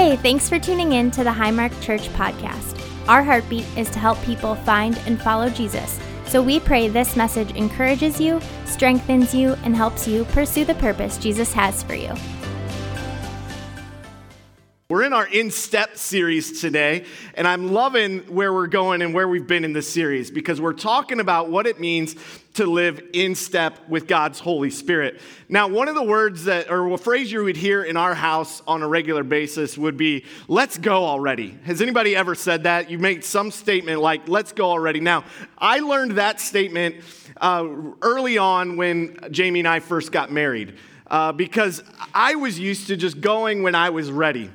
Hey, thanks for tuning in to the Highmark Church podcast. Our heartbeat is to help people find and follow Jesus. So we pray this message encourages you, strengthens you, and helps you pursue the purpose Jesus has for you. We're in our In Step series today, and I'm loving where we're going and where we've been in this series because we're talking about what it means to live in step with God's Holy Spirit. Now, one of the words that, or a phrase you would hear in our house on a regular basis would be, let's go already. Has anybody ever said that? You make some statement like, let's go already. Now, I learned that statement uh, early on when Jamie and I first got married. Uh, because I was used to just going when I was ready.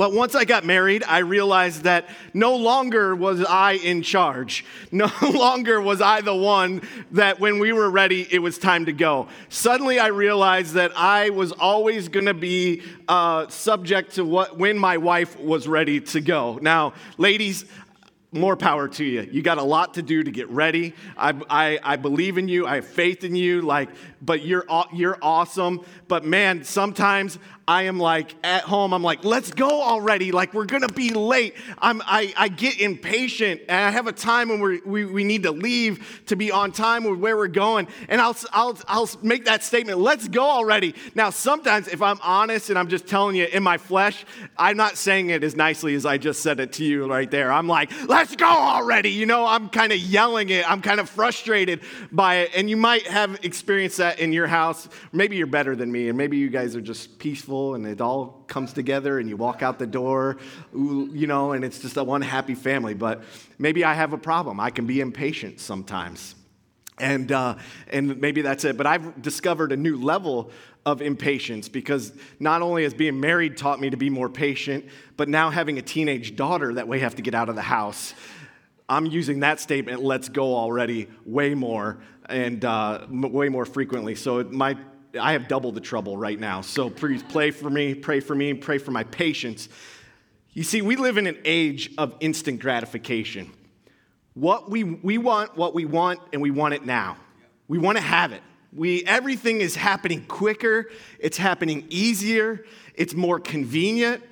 But once I got married, I realized that no longer was I in charge. No longer was I the one that when we were ready, it was time to go. Suddenly, I realized that I was always going to be uh, subject to what when my wife was ready to go. Now, ladies, more power to you. You got a lot to do to get ready. I, I, I, believe in you. I have faith in you. Like, but you're you're awesome. But man, sometimes I am like at home, I'm like, let's go already. Like, we're gonna be late. I'm, I, I get impatient and I have a time when we we, we need to leave to be on time with where we're going. And I'll, I'll, I'll make that statement, let's go already. Now, sometimes if I'm honest and I'm just telling you in my flesh, I'm not saying it as nicely as I just said it to you right there. I'm like, let's go already. You know, I'm kind of yelling it. I'm kind of frustrated by it. And you might have experienced that in your house. Maybe you're better than me and maybe you guys are just peaceful and it all comes together and you walk out the door, you know, and it's just a one happy family. But maybe I have a problem. I can be impatient sometimes. And, uh, and maybe that's it. But I've discovered a new level of impatience because not only has being married taught me to be more patient, but now having a teenage daughter that we have to get out of the house. I'm using that statement, let's go already, way more and uh, way more frequently. So my I have double the trouble right now. So please pray for me, pray for me, pray for my patience. You see, we live in an age of instant gratification. What we, we want, what we want, and we want it now. We want to have it. We, everything is happening quicker, it's happening easier, it's more convenient,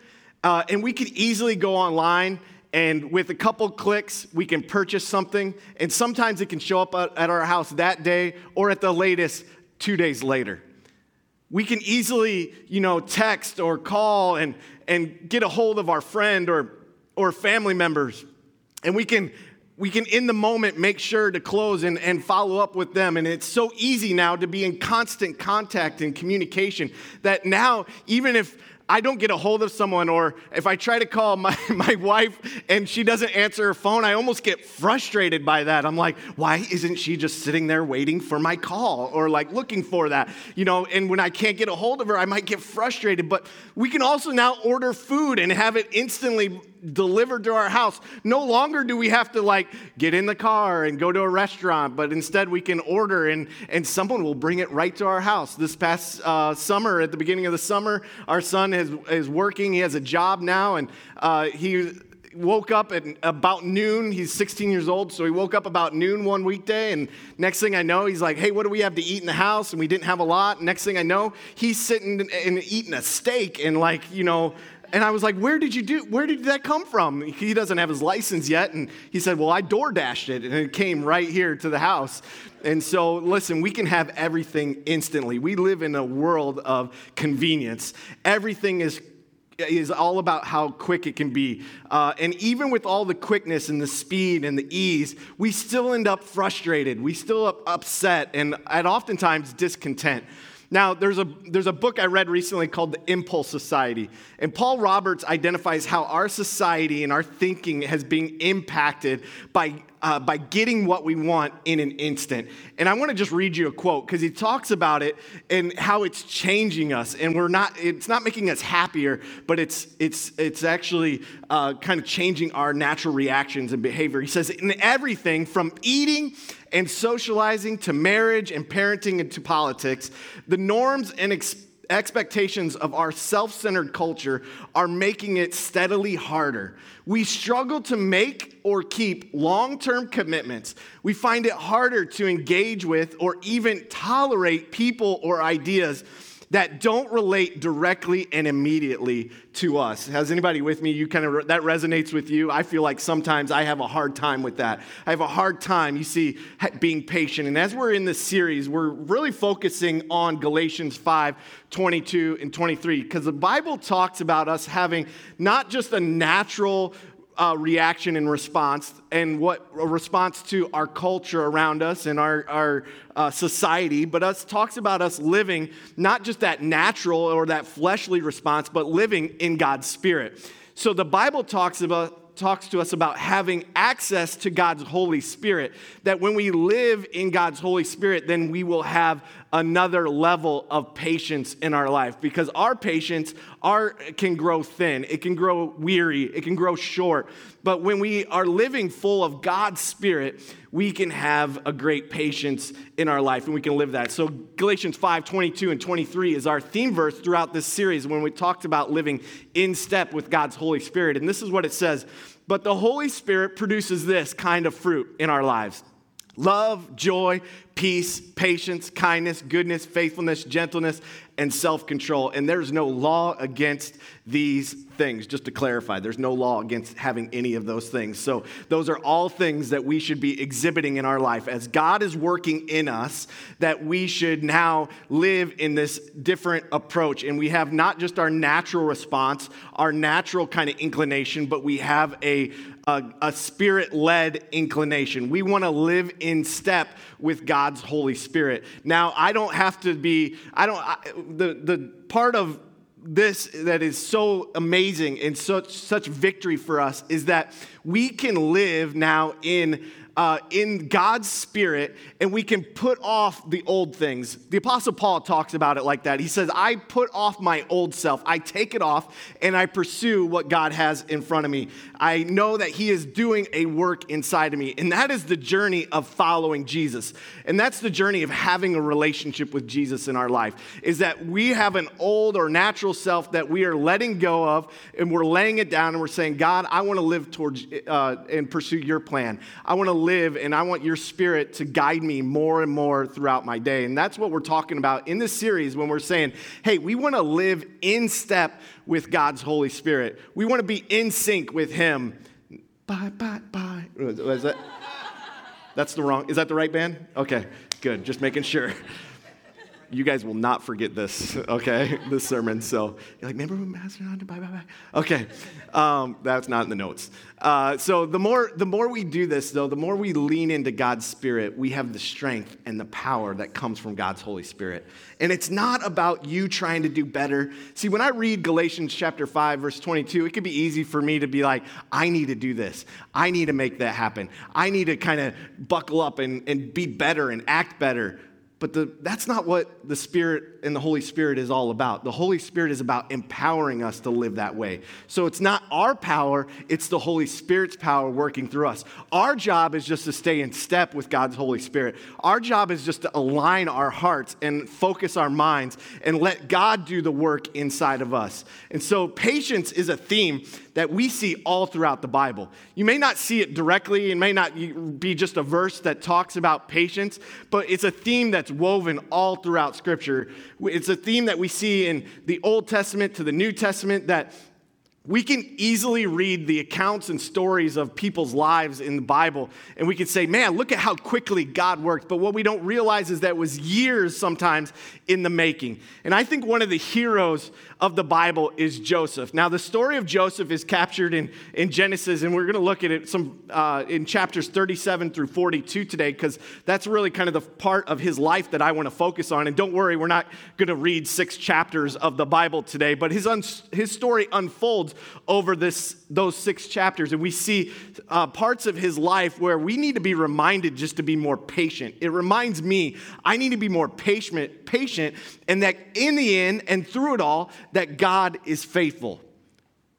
uh, and we could easily go online and with a couple clicks, we can purchase something, and sometimes it can show up at our house that day or at the latest two days later. We can easily, you know, text or call and, and get a hold of our friend or, or family members. And we can, we can, in the moment, make sure to close and, and follow up with them. And it's so easy now to be in constant contact and communication that now, even if I don't get a hold of someone, or if I try to call my, my wife and she doesn't answer her phone, I almost get frustrated by that. I'm like, why isn't she just sitting there waiting for my call or like looking for that? You know, and when I can't get a hold of her, I might get frustrated. But we can also now order food and have it instantly delivered to our house. No longer do we have to like get in the car and go to a restaurant, but instead we can order and, and someone will bring it right to our house. This past uh, summer, at the beginning of the summer, our son is, is working. He has a job now, and uh, he woke up at about noon. He's 16 years old, so he woke up about noon one weekday, and next thing I know, he's like, "Hey, what do we have to eat in the house?" And we didn't have a lot. Next thing I know, he's sitting and eating a steak and like you know and I was like, where did you do, where did that come from? He doesn't have his license yet. And he said, well, I door dashed it and it came right here to the house. And so, listen, we can have everything instantly. We live in a world of convenience. Everything is is all about how quick it can be. Uh, and even with all the quickness and the speed and the ease, we still end up frustrated. We still up upset and, and oftentimes discontent. Now, there's a, there's a book I read recently called The Impulse Society. And Paul Roberts identifies how our society and our thinking has been impacted by, uh, by getting what we want in an instant. And I want to just read you a quote because he talks about it and how it's changing us. And we're not, it's not making us happier, but it's, it's, it's actually uh, kind of changing our natural reactions and behavior. He says, in everything from eating and socializing to marriage and parenting and to politics, the norms and expectations of our self centered culture are making it steadily harder. We struggle to make or keep long term commitments. We find it harder to engage with or even tolerate people or ideas that don't relate directly and immediately to us. Has anybody with me? You kind of that resonates with you. I feel like sometimes I have a hard time with that. I have a hard time, you see, being patient. And as we're in this series, we're really focusing on Galatians 5 22 and 23 because the Bible talks about us having not just a natural uh, reaction and response and what a response to our culture around us and our, our uh, society, but us talks about us living not just that natural or that fleshly response, but living in God's Spirit. So the Bible talks about talks to us about having access to God's Holy Spirit. That when we live in God's Holy Spirit, then we will have another level of patience in our life because our patience our, can grow thin, it can grow weary, it can grow short. But when we are living full of God's Spirit, we can have a great patience in our life and we can live that. So Galatians 5 22 and 23 is our theme verse throughout this series when we talked about living in step with God's Holy Spirit. And this is what it says But the Holy Spirit produces this kind of fruit in our lives love, joy, peace, patience, kindness, goodness, faithfulness, gentleness, and self control. And there's no law against these things. Just to clarify, there's no law against having any of those things. So, those are all things that we should be exhibiting in our life. As God is working in us, that we should now live in this different approach. And we have not just our natural response, our natural kind of inclination, but we have a, a, a spirit led inclination. We want to live in step with God's Holy Spirit. Now, I don't have to be, I don't, I, the, the part of this that is so amazing and such, such victory for us is that we can live now in uh, in God's Spirit and we can put off the old things. The Apostle Paul talks about it like that. He says, I put off my old self, I take it off, and I pursue what God has in front of me. I know that He is doing a work inside of me. And that is the journey of following Jesus. And that's the journey of having a relationship with Jesus in our life, is that we have an old or natural self that we are letting go of and we're laying it down and we're saying, God, I want to live towards uh, and pursue your plan. I want to live, and I want your spirit to guide me more and more throughout my day. And that's what we're talking about in this series when we're saying, hey, we want to live in step with God's Holy Spirit. We want to be in sync with Him. Bye, bye, bye. Is that? That's the wrong. Is that the right band? Okay, good. Just making sure you guys will not forget this, okay? this sermon. So you're like, remember when Pastor Don to bye bye bye? Okay, um, that's not in the notes. Uh, so the more the more we do this, though, the more we lean into God's Spirit, we have the strength and the power that comes from God's Holy Spirit. And it's not about you trying to do better. See, when I read Galatians chapter five, verse twenty-two, it could be easy for me to be like, I need to do this. I need to make that happen. I need to kind of buckle up and, and be better and act better. But the, that's not what the Spirit and the Holy Spirit is all about. The Holy Spirit is about empowering us to live that way. So it's not our power, it's the Holy Spirit's power working through us. Our job is just to stay in step with God's Holy Spirit. Our job is just to align our hearts and focus our minds and let God do the work inside of us. And so patience is a theme that we see all throughout the Bible. You may not see it directly, it may not be just a verse that talks about patience, but it's a theme that's woven all throughout Scripture. It's a theme that we see in the Old Testament to the New Testament that we can easily read the accounts and stories of people's lives in the Bible, and we can say, man, look at how quickly God worked. But what we don't realize is that was years sometimes in the making. And I think one of the heroes of the Bible is Joseph. Now, the story of Joseph is captured in, in Genesis, and we're going to look at it some uh, in chapters 37 through 42 today, because that's really kind of the part of his life that I want to focus on. And don't worry, we're not going to read six chapters of the Bible today, but his, un- his story unfolds over this, those six chapters, and we see uh, parts of his life where we need to be reminded just to be more patient. It reminds me I need to be more patient, patient, and that in the end and through it all, that God is faithful.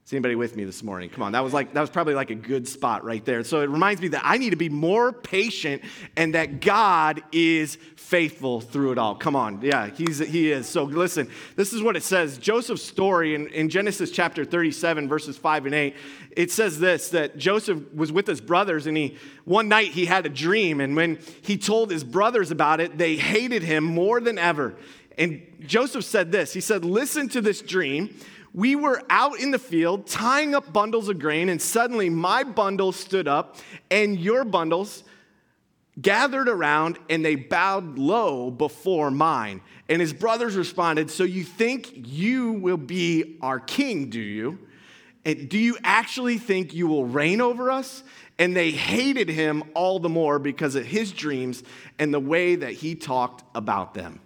Is anybody with me this morning? Come on, that was like that was probably like a good spot right there. So it reminds me that I need to be more patient and that God is faithful through it all. Come on, yeah, he's he is. So listen, this is what it says. Joseph's story in, in Genesis chapter 37, verses 5 and 8. It says this that Joseph was with his brothers, and he one night he had a dream, and when he told his brothers about it, they hated him more than ever And Joseph said this He said, Listen to this dream. We were out in the field tying up bundles of grain, and suddenly my bundle stood up, and your bundles gathered around and they bowed low before mine. And his brothers responded, So you think you will be our king, do you? And do you actually think you will reign over us? And they hated him all the more because of his dreams and the way that he talked about them.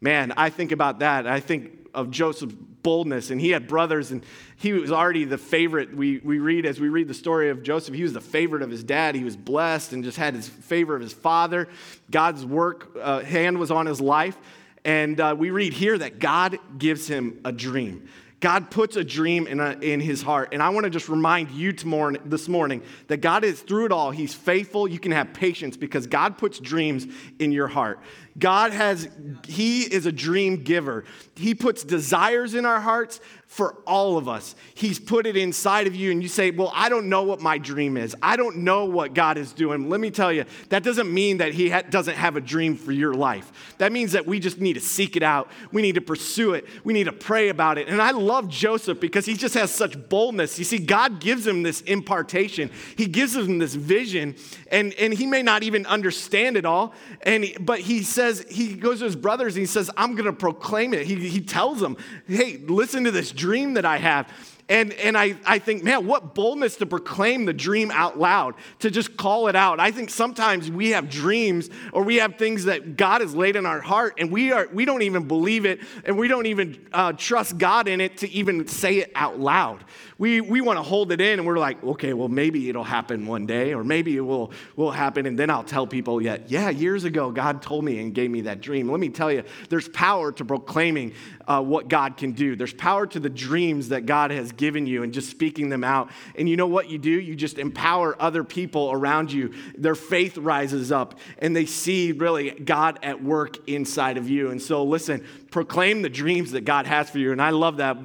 Man, I think about that. I think of Joseph's boldness, and he had brothers, and he was already the favorite. We, we read, as we read the story of Joseph, he was the favorite of his dad. He was blessed and just had his favor of his father. God's work, uh, hand was on his life. And uh, we read here that God gives him a dream. God puts a dream in, a, in his heart. And I want to just remind you tomorrow, this morning that God is through it all. He's faithful. You can have patience because God puts dreams in your heart. God has, He is a dream giver. He puts desires in our hearts for all of us. He's put it inside of you, and you say, Well, I don't know what my dream is. I don't know what God is doing. Let me tell you, that doesn't mean that He ha- doesn't have a dream for your life. That means that we just need to seek it out. We need to pursue it. We need to pray about it. And I love Joseph because he just has such boldness. You see, God gives him this impartation, He gives him this vision, and, and he may not even understand it all. And, but he says, He goes to his brothers and he says, I'm going to proclaim it. He, he tells them, Hey, listen to this dream that I have. And, and I, I think, man, what boldness to proclaim the dream out loud, to just call it out. I think sometimes we have dreams or we have things that God has laid in our heart and we, are, we don't even believe it and we don't even uh, trust God in it to even say it out loud. We, we want to hold it in and we're like, okay, well, maybe it'll happen one day or maybe it will, will happen and then I'll tell people, yet, yeah, years ago, God told me and gave me that dream. Let me tell you, there's power to proclaiming uh, what God can do. There's power to the dreams that God has given you and just speaking them out. And you know what you do? You just empower other people around you. Their faith rises up and they see really God at work inside of you. And so, listen, proclaim the dreams that God has for you. And I love that.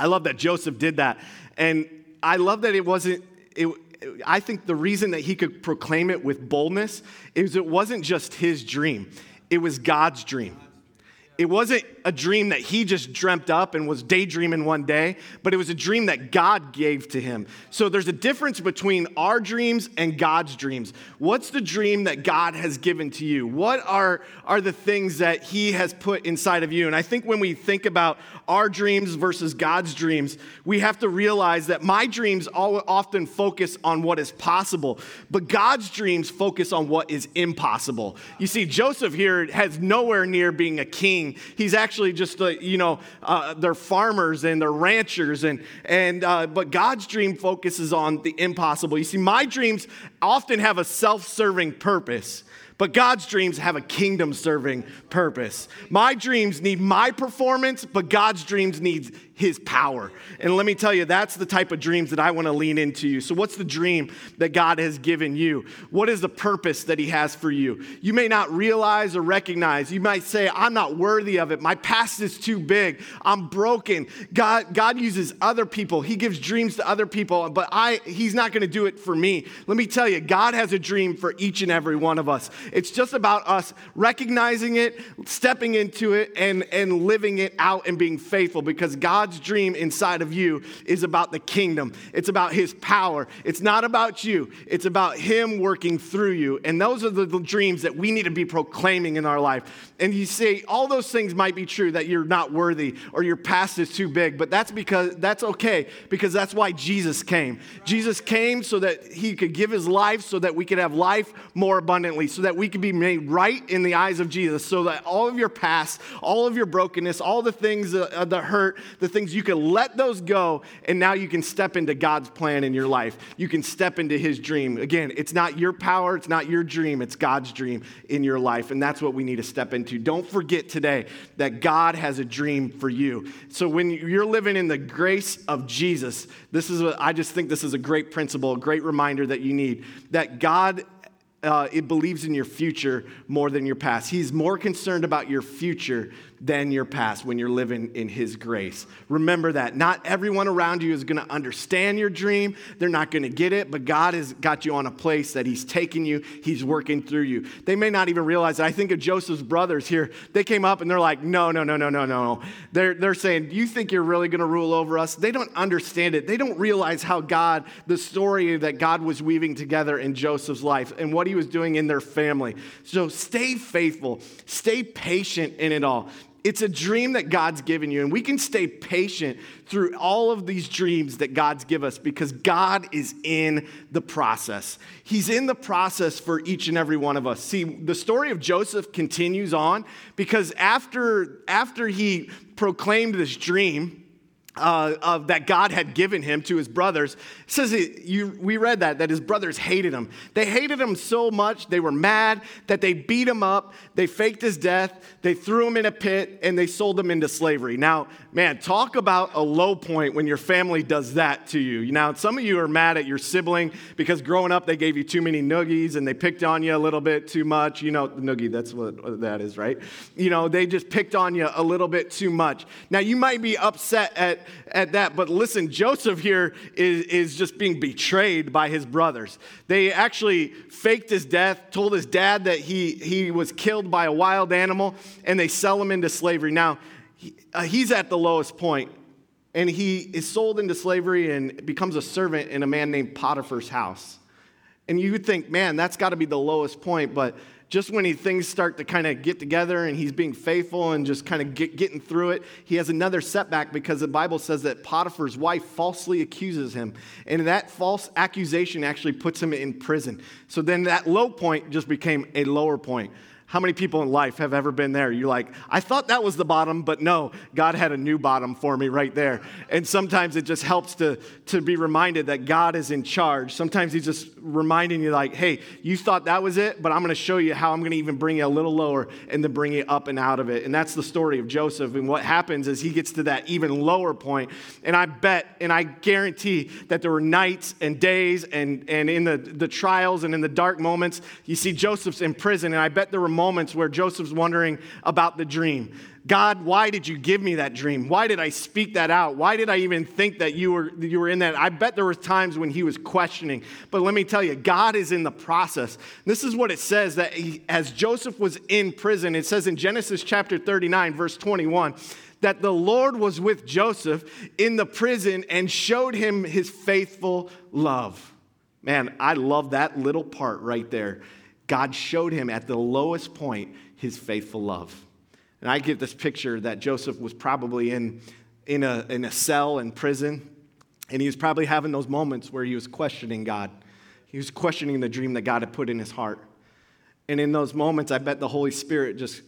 I love that Joseph did that. And I love that it wasn't, it, I think the reason that he could proclaim it with boldness is it wasn't just his dream, it was God's dream. It wasn't a dream that he just dreamt up and was daydreaming one day, but it was a dream that God gave to him. So there's a difference between our dreams and God's dreams. What's the dream that God has given to you? What are, are the things that he has put inside of you? And I think when we think about our dreams versus God's dreams, we have to realize that my dreams often focus on what is possible, but God's dreams focus on what is impossible. You see, Joseph here has nowhere near being a king He's actually just, uh, you know, uh, they're farmers and they're ranchers. And, and, uh, but God's dream focuses on the impossible. You see, my dreams often have a self serving purpose. But God's dreams have a kingdom serving purpose. My dreams need my performance, but God's dreams need his power. And let me tell you, that's the type of dreams that I want to lean into you. So, what's the dream that God has given you? What is the purpose that he has for you? You may not realize or recognize. You might say, I'm not worthy of it. My past is too big. I'm broken. God, God uses other people. He gives dreams to other people, but I, he's not going to do it for me. Let me tell you, God has a dream for each and every one of us. It's just about us recognizing it, stepping into it, and, and living it out and being faithful because God God's dream inside of you is about the kingdom. It's about his power. It's not about you, it's about him working through you. And those are the, the dreams that we need to be proclaiming in our life. And you say all those things might be true that you're not worthy or your past is too big, but that's because that's okay because that's why Jesus came. Jesus came so that he could give his life so that we could have life more abundantly, so that we could be made right in the eyes of Jesus, so that all of your past, all of your brokenness, all the things, uh, the hurt, the things you can let those go, and now you can step into God's plan in your life. You can step into His dream. Again, it's not your power, it's not your dream, it's God's dream in your life, and that's what we need to step into. Don't forget today that God has a dream for you. So when you're living in the grace of Jesus, this is what I just think this is a great principle, a great reminder that you need that God uh, it believes in your future more than your past. He's more concerned about your future than your past when you're living in His grace. Remember that. Not everyone around you is going to understand your dream, they're not going to get it, but God has got you on a place that He's taking you, He's working through you. They may not even realize it. I think of Joseph's brothers here. They came up and they're like, no, no, no, no, no, no. They're, they're saying, You think you're really going to rule over us? They don't understand it. They don't realize how God, the story that God was weaving together in Joseph's life and what He was doing in their family. So stay faithful, stay patient in it all. It's a dream that God's given you, and we can stay patient through all of these dreams that God's give us because God is in the process. He's in the process for each and every one of us. See, the story of Joseph continues on because after, after he proclaimed this dream, uh, of, that God had given him to his brothers. It says it, you, we read that that his brothers hated him. They hated him so much they were mad that they beat him up. They faked his death. They threw him in a pit and they sold him into slavery. Now, man, talk about a low point when your family does that to you. Now, some of you are mad at your sibling because growing up they gave you too many noogies and they picked on you a little bit too much. You know, the noogie, that's what that is, right? You know, they just picked on you a little bit too much. Now, you might be upset at at, that. But listen, Joseph here is, is just being betrayed by his brothers. They actually faked his death, told his dad that he, he was killed by a wild animal, and they sell him into slavery. Now, he, uh, he's at the lowest point, and he is sold into slavery and becomes a servant in a man named Potiphar's house. And you would think, man, that's got to be the lowest point, but just when he, things start to kind of get together and he's being faithful and just kind of get, getting through it, he has another setback because the Bible says that Potiphar's wife falsely accuses him. And that false accusation actually puts him in prison. So then that low point just became a lower point. How many people in life have ever been there? You're like, I thought that was the bottom, but no, God had a new bottom for me right there. And sometimes it just helps to, to be reminded that God is in charge. Sometimes He's just reminding you, like, hey, you thought that was it, but I'm going to show you how I'm going to even bring you a little lower and then bring you up and out of it. And that's the story of Joseph. And what happens is he gets to that even lower point. And I bet and I guarantee that there were nights and days and, and in the, the trials and in the dark moments, you see Joseph's in prison, and I bet there were moments where Joseph's wondering about the dream. God, why did you give me that dream? Why did I speak that out? Why did I even think that you were, you were in that? I bet there were times when he was questioning. But let me tell you, God is in the process. This is what it says that he, as Joseph was in prison, it says in Genesis chapter 39, verse 21, that the Lord was with Joseph in the prison and showed him his faithful love. Man, I love that little part right there. God showed him at the lowest point his faithful love. And I get this picture that Joseph was probably in, in, a, in a cell in prison, and he was probably having those moments where he was questioning God. He was questioning the dream that God had put in his heart. And in those moments, I bet the Holy Spirit just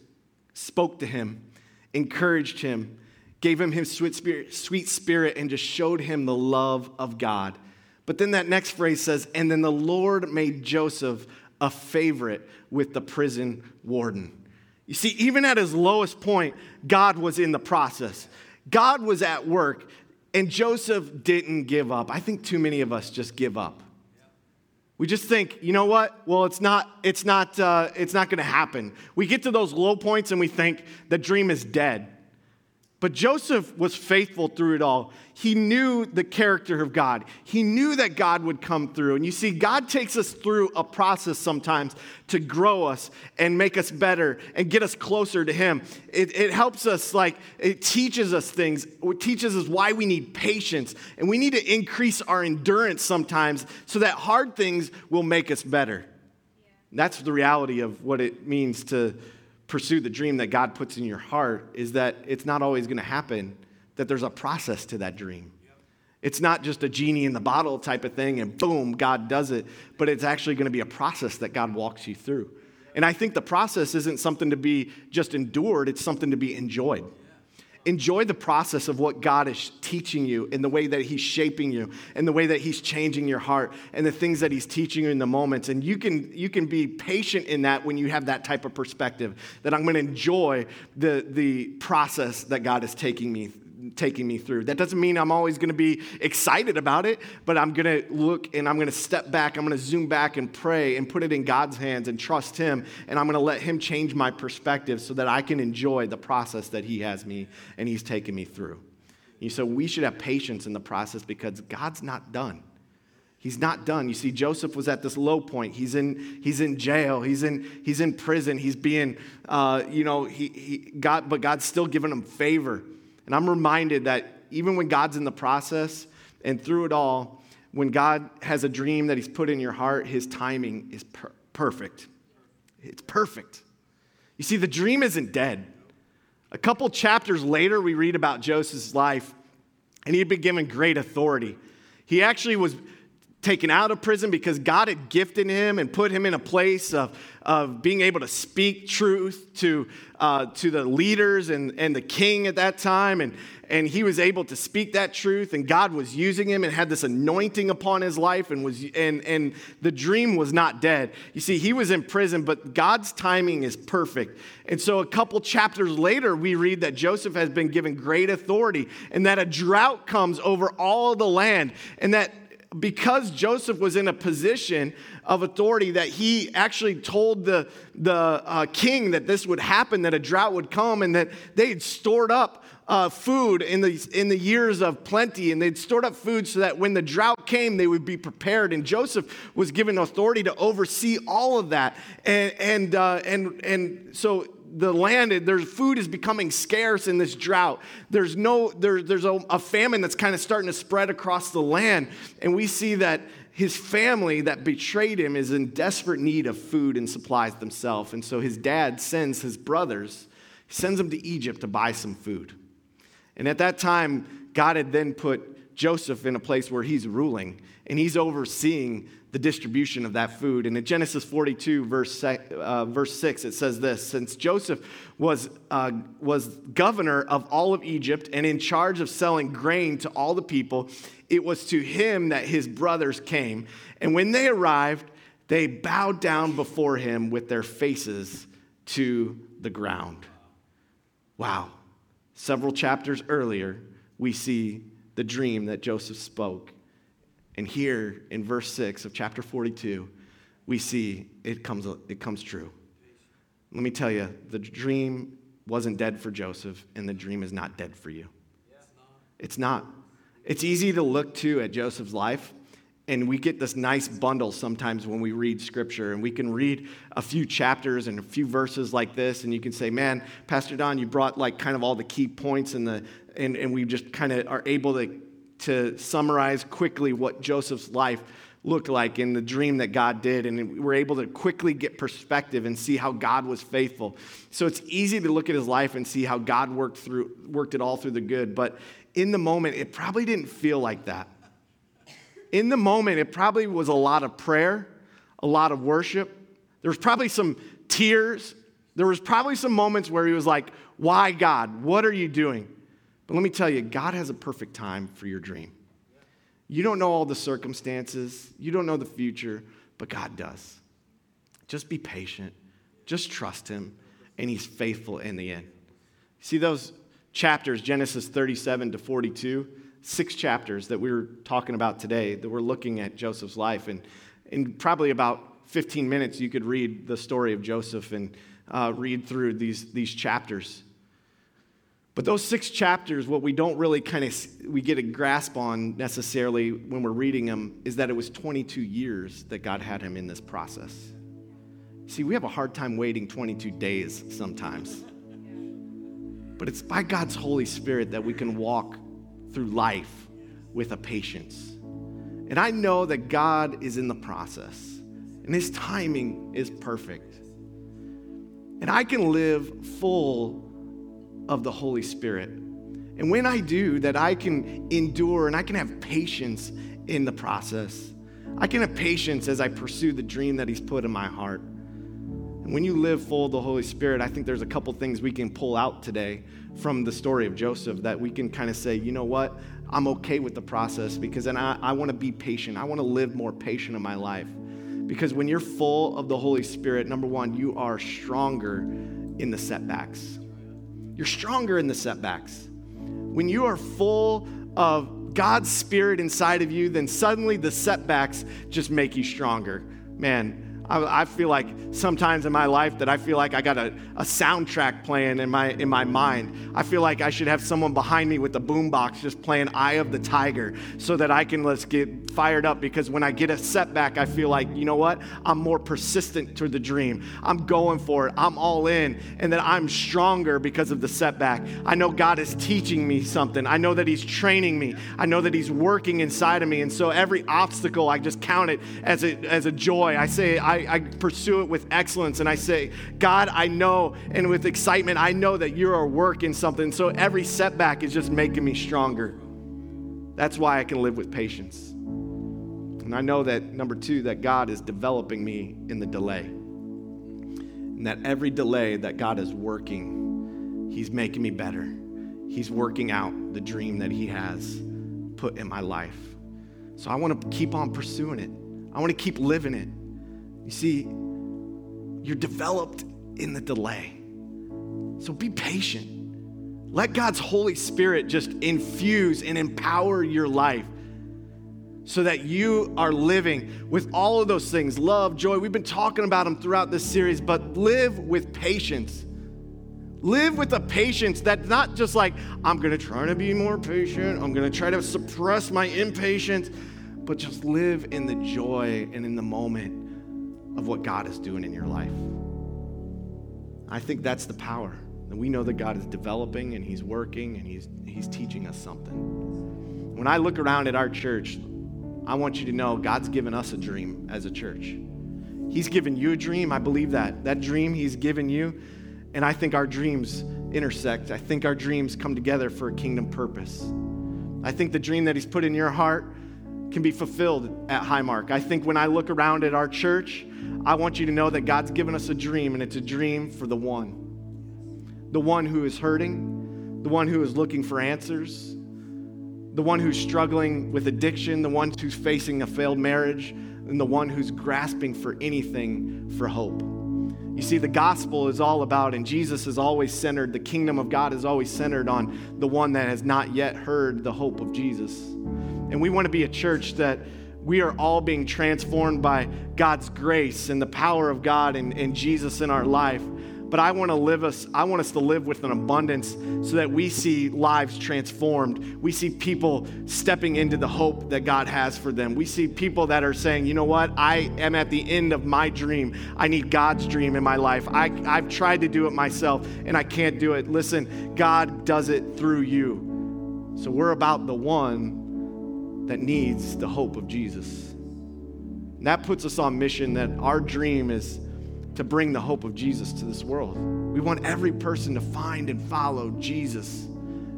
spoke to him, encouraged him, gave him his sweet spirit, sweet spirit, and just showed him the love of God. But then that next phrase says, And then the Lord made Joseph a favorite with the prison warden. You see, even at his lowest point, God was in the process. God was at work, and Joseph didn't give up. I think too many of us just give up. We just think, you know what? Well, it's not, it's not, uh, it's not going to happen. We get to those low points and we think the dream is dead. But Joseph was faithful through it all. He knew the character of God. He knew that God would come through. And you see, God takes us through a process sometimes to grow us and make us better and get us closer to Him. It, it helps us, like, it teaches us things. It teaches us why we need patience. And we need to increase our endurance sometimes so that hard things will make us better. Yeah. That's the reality of what it means to pursue the dream that God puts in your heart is that it's not always going to happen, that there's a process to that dream. It's not just a genie in the bottle type of thing and boom, God does it, but it's actually going to be a process that God walks you through. And I think the process isn't something to be just endured, it's something to be enjoyed enjoy the process of what God is teaching you in the way that He's shaping you, and the way that He's changing your heart, and the things that He's teaching you in the moments. And you can, you can be patient in that when you have that type of perspective that I'm going to enjoy the, the process that God is taking me taking me through. That doesn't mean I'm always going to be excited about it, but I'm going to look and I'm going to step back. I'm going to zoom back and pray and put it in God's hands and trust Him. And I'm going to let Him change my perspective so that I can enjoy the process that He has me and He's taken me through. And so we should have patience in the process because God's not done. He's not done. You see, Joseph was at this low point. He's in, he's in jail. He's in, he's in prison. He's being, uh, you know, he, he got, but God's still giving him favor. And I'm reminded that even when God's in the process and through it all, when God has a dream that He's put in your heart, His timing is per- perfect. It's perfect. You see, the dream isn't dead. A couple chapters later, we read about Joseph's life, and he had been given great authority. He actually was taken out of prison because God had gifted him and put him in a place of, of being able to speak truth to, uh, to the leaders and, and the king at that time. And, and he was able to speak that truth, and God was using him and had this anointing upon his life, and, was, and, and the dream was not dead. You see, he was in prison, but God's timing is perfect. And so, a couple chapters later, we read that Joseph has been given great authority, and that a drought comes over all the land, and that because Joseph was in a position of authority that he actually told the, the uh, king that this would happen, that a drought would come, and that they had stored up uh, food in the, in the years of plenty, and they'd stored up food so that when the drought came, they would be prepared. And Joseph was given authority to oversee all of that. And, and, uh, and, and so the land, there's food is becoming scarce in this drought. There's no, there, there's a, a famine that's kind of starting to spread across the land. And we see that his family that betrayed him is in desperate need of food and supplies themselves. And so his dad sends his brothers, sends them to Egypt to buy some food. And at that time, God had then put Joseph in a place where he's ruling and he's overseeing the distribution of that food. And in Genesis 42, verse, uh, verse 6, it says this Since Joseph was, uh, was governor of all of Egypt and in charge of selling grain to all the people, it was to him that his brothers came. And when they arrived, they bowed down before him with their faces to the ground. Wow. Several chapters earlier, we see the dream that Joseph spoke and here in verse 6 of chapter 42, we see it comes, it comes true. Let me tell you, the dream wasn't dead for Joseph, and the dream is not dead for you. It's not. It's easy to look to at Joseph's life, and we get this nice bundle sometimes when we read scripture, and we can read a few chapters and a few verses like this, and you can say, Man, Pastor Don, you brought like kind of all the key points, and, the, and, and we just kind of are able to to summarize quickly what Joseph's life looked like in the dream that God did. And we're able to quickly get perspective and see how God was faithful. So it's easy to look at his life and see how God worked through worked it all through the good. But in the moment, it probably didn't feel like that. In the moment, it probably was a lot of prayer, a lot of worship. There was probably some tears. There was probably some moments where he was like, Why, God? What are you doing? But let me tell you, God has a perfect time for your dream. You don't know all the circumstances, you don't know the future, but God does. Just be patient, just trust Him, and He's faithful in the end. See those chapters, Genesis 37 to 42, six chapters that we were talking about today, that we're looking at Joseph's life. And in probably about 15 minutes, you could read the story of Joseph and uh, read through these, these chapters. But those six chapters, what we don't really kind of we get a grasp on necessarily when we're reading them is that it was 22 years that God had him in this process. See, we have a hard time waiting 22 days sometimes. But it's by God's Holy Spirit that we can walk through life with a patience. And I know that God is in the process, and His timing is perfect. And I can live full of the Holy Spirit. And when I do, that I can endure and I can have patience in the process. I can have patience as I pursue the dream that He's put in my heart. And when you live full of the Holy Spirit, I think there's a couple things we can pull out today from the story of Joseph that we can kind of say, you know what? I'm okay with the process because then I, I want to be patient. I want to live more patient in my life. Because when you're full of the Holy Spirit, number one, you are stronger in the setbacks. You're stronger in the setbacks. when you are full of God's Spirit inside of you, then suddenly the setbacks just make you stronger. Man, I, I, feel like sometimes in my life that I feel like I got a, a soundtrack playing in my in my mind. I feel like I should have someone behind me with a boombox just playing "Eye of the Tiger" so that I can let's get fired up. Because when I get a setback, I feel like you know what? I'm more persistent to the dream. I'm going for it. I'm all in, and that I'm stronger because of the setback. I know God is teaching me something. I know that He's training me. I know that He's working inside of me, and so every obstacle I just count it as a as a joy. I say I I, pursue it with excellence and I say, God, I know, and with excitement, I know that you are working something. So every setback is just making me stronger. That's why I can live with patience. And I know that, number two, that God is developing me in the delay. And that every delay that God is working, He's making me better. He's working out the dream that He has put in my life. So I want to keep on pursuing it. I want to keep living it. You see, you're developed in the delay. So be patient. Let God's Holy Spirit just infuse and empower your life so that you are living with all of those things love, joy. We've been talking about them throughout this series, but live with patience. Live with a patience that's not just like, I'm to try to be more patient, I'm to try to suppress my impatience, but just live in the joy and in the moment of what God is doing in your life. I think that's the power. And we know that God is developing and He's working and He's, he's teaching us something. When I look around at our church, I want you to know God's given us a dream as a church. He's given you a dream. I believe that. That dream He's given you. And I think our dreams intersect. I think our dreams come together for a kingdom purpose. I think the dream that He's put in your heart can be fulfilled at Highmark. I think when I look around at our church, I want you to know that God's given us a dream, and it's a dream for the one. The one who is hurting, the one who is looking for answers, the one who's struggling with addiction, the one who's facing a failed marriage, and the one who's grasping for anything for hope. You see, the gospel is all about, and Jesus is always centered, the kingdom of God is always centered on the one that has not yet heard the hope of Jesus. And we want to be a church that we are all being transformed by God's grace and the power of God and, and Jesus in our life. But I want to live us, I want us to live with an abundance so that we see lives transformed. We see people stepping into the hope that God has for them. We see people that are saying, you know what, I am at the end of my dream. I need God's dream in my life. I, I've tried to do it myself and I can't do it. Listen, God does it through you. So we're about the one that needs the hope of Jesus. And that puts us on mission that our dream is to bring the hope of Jesus to this world. We want every person to find and follow Jesus.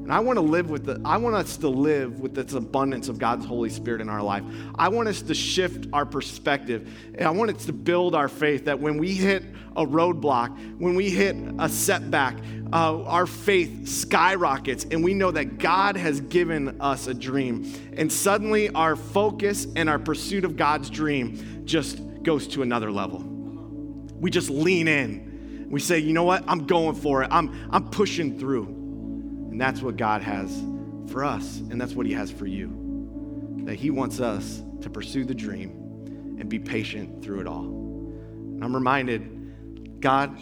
And I want to live with the, I want us to live with this abundance of God's Holy Spirit in our life. I want us to shift our perspective. And I want us to build our faith that when we hit a roadblock, when we hit a setback, uh, our faith skyrockets and we know that God has given us a dream. And suddenly our focus and our pursuit of God's dream just goes to another level. We just lean in. We say, you know what? I'm going for it. I'm, I'm pushing through. And that's what God has for us, and that's what He has for you. That He wants us to pursue the dream and be patient through it all. And I'm reminded, God,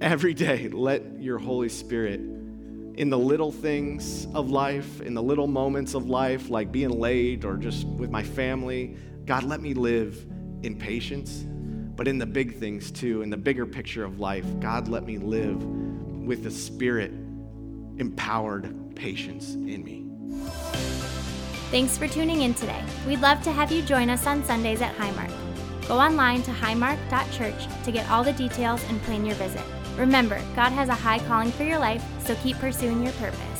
every day, let your Holy Spirit in the little things of life, in the little moments of life, like being late or just with my family, God, let me live in patience. But in the big things too, in the bigger picture of life, God, let me live with the Spirit empowered patience in me. Thanks for tuning in today. We'd love to have you join us on Sundays at Highmark. Go online to highmark.church to get all the details and plan your visit. Remember, God has a high calling for your life, so keep pursuing your purpose.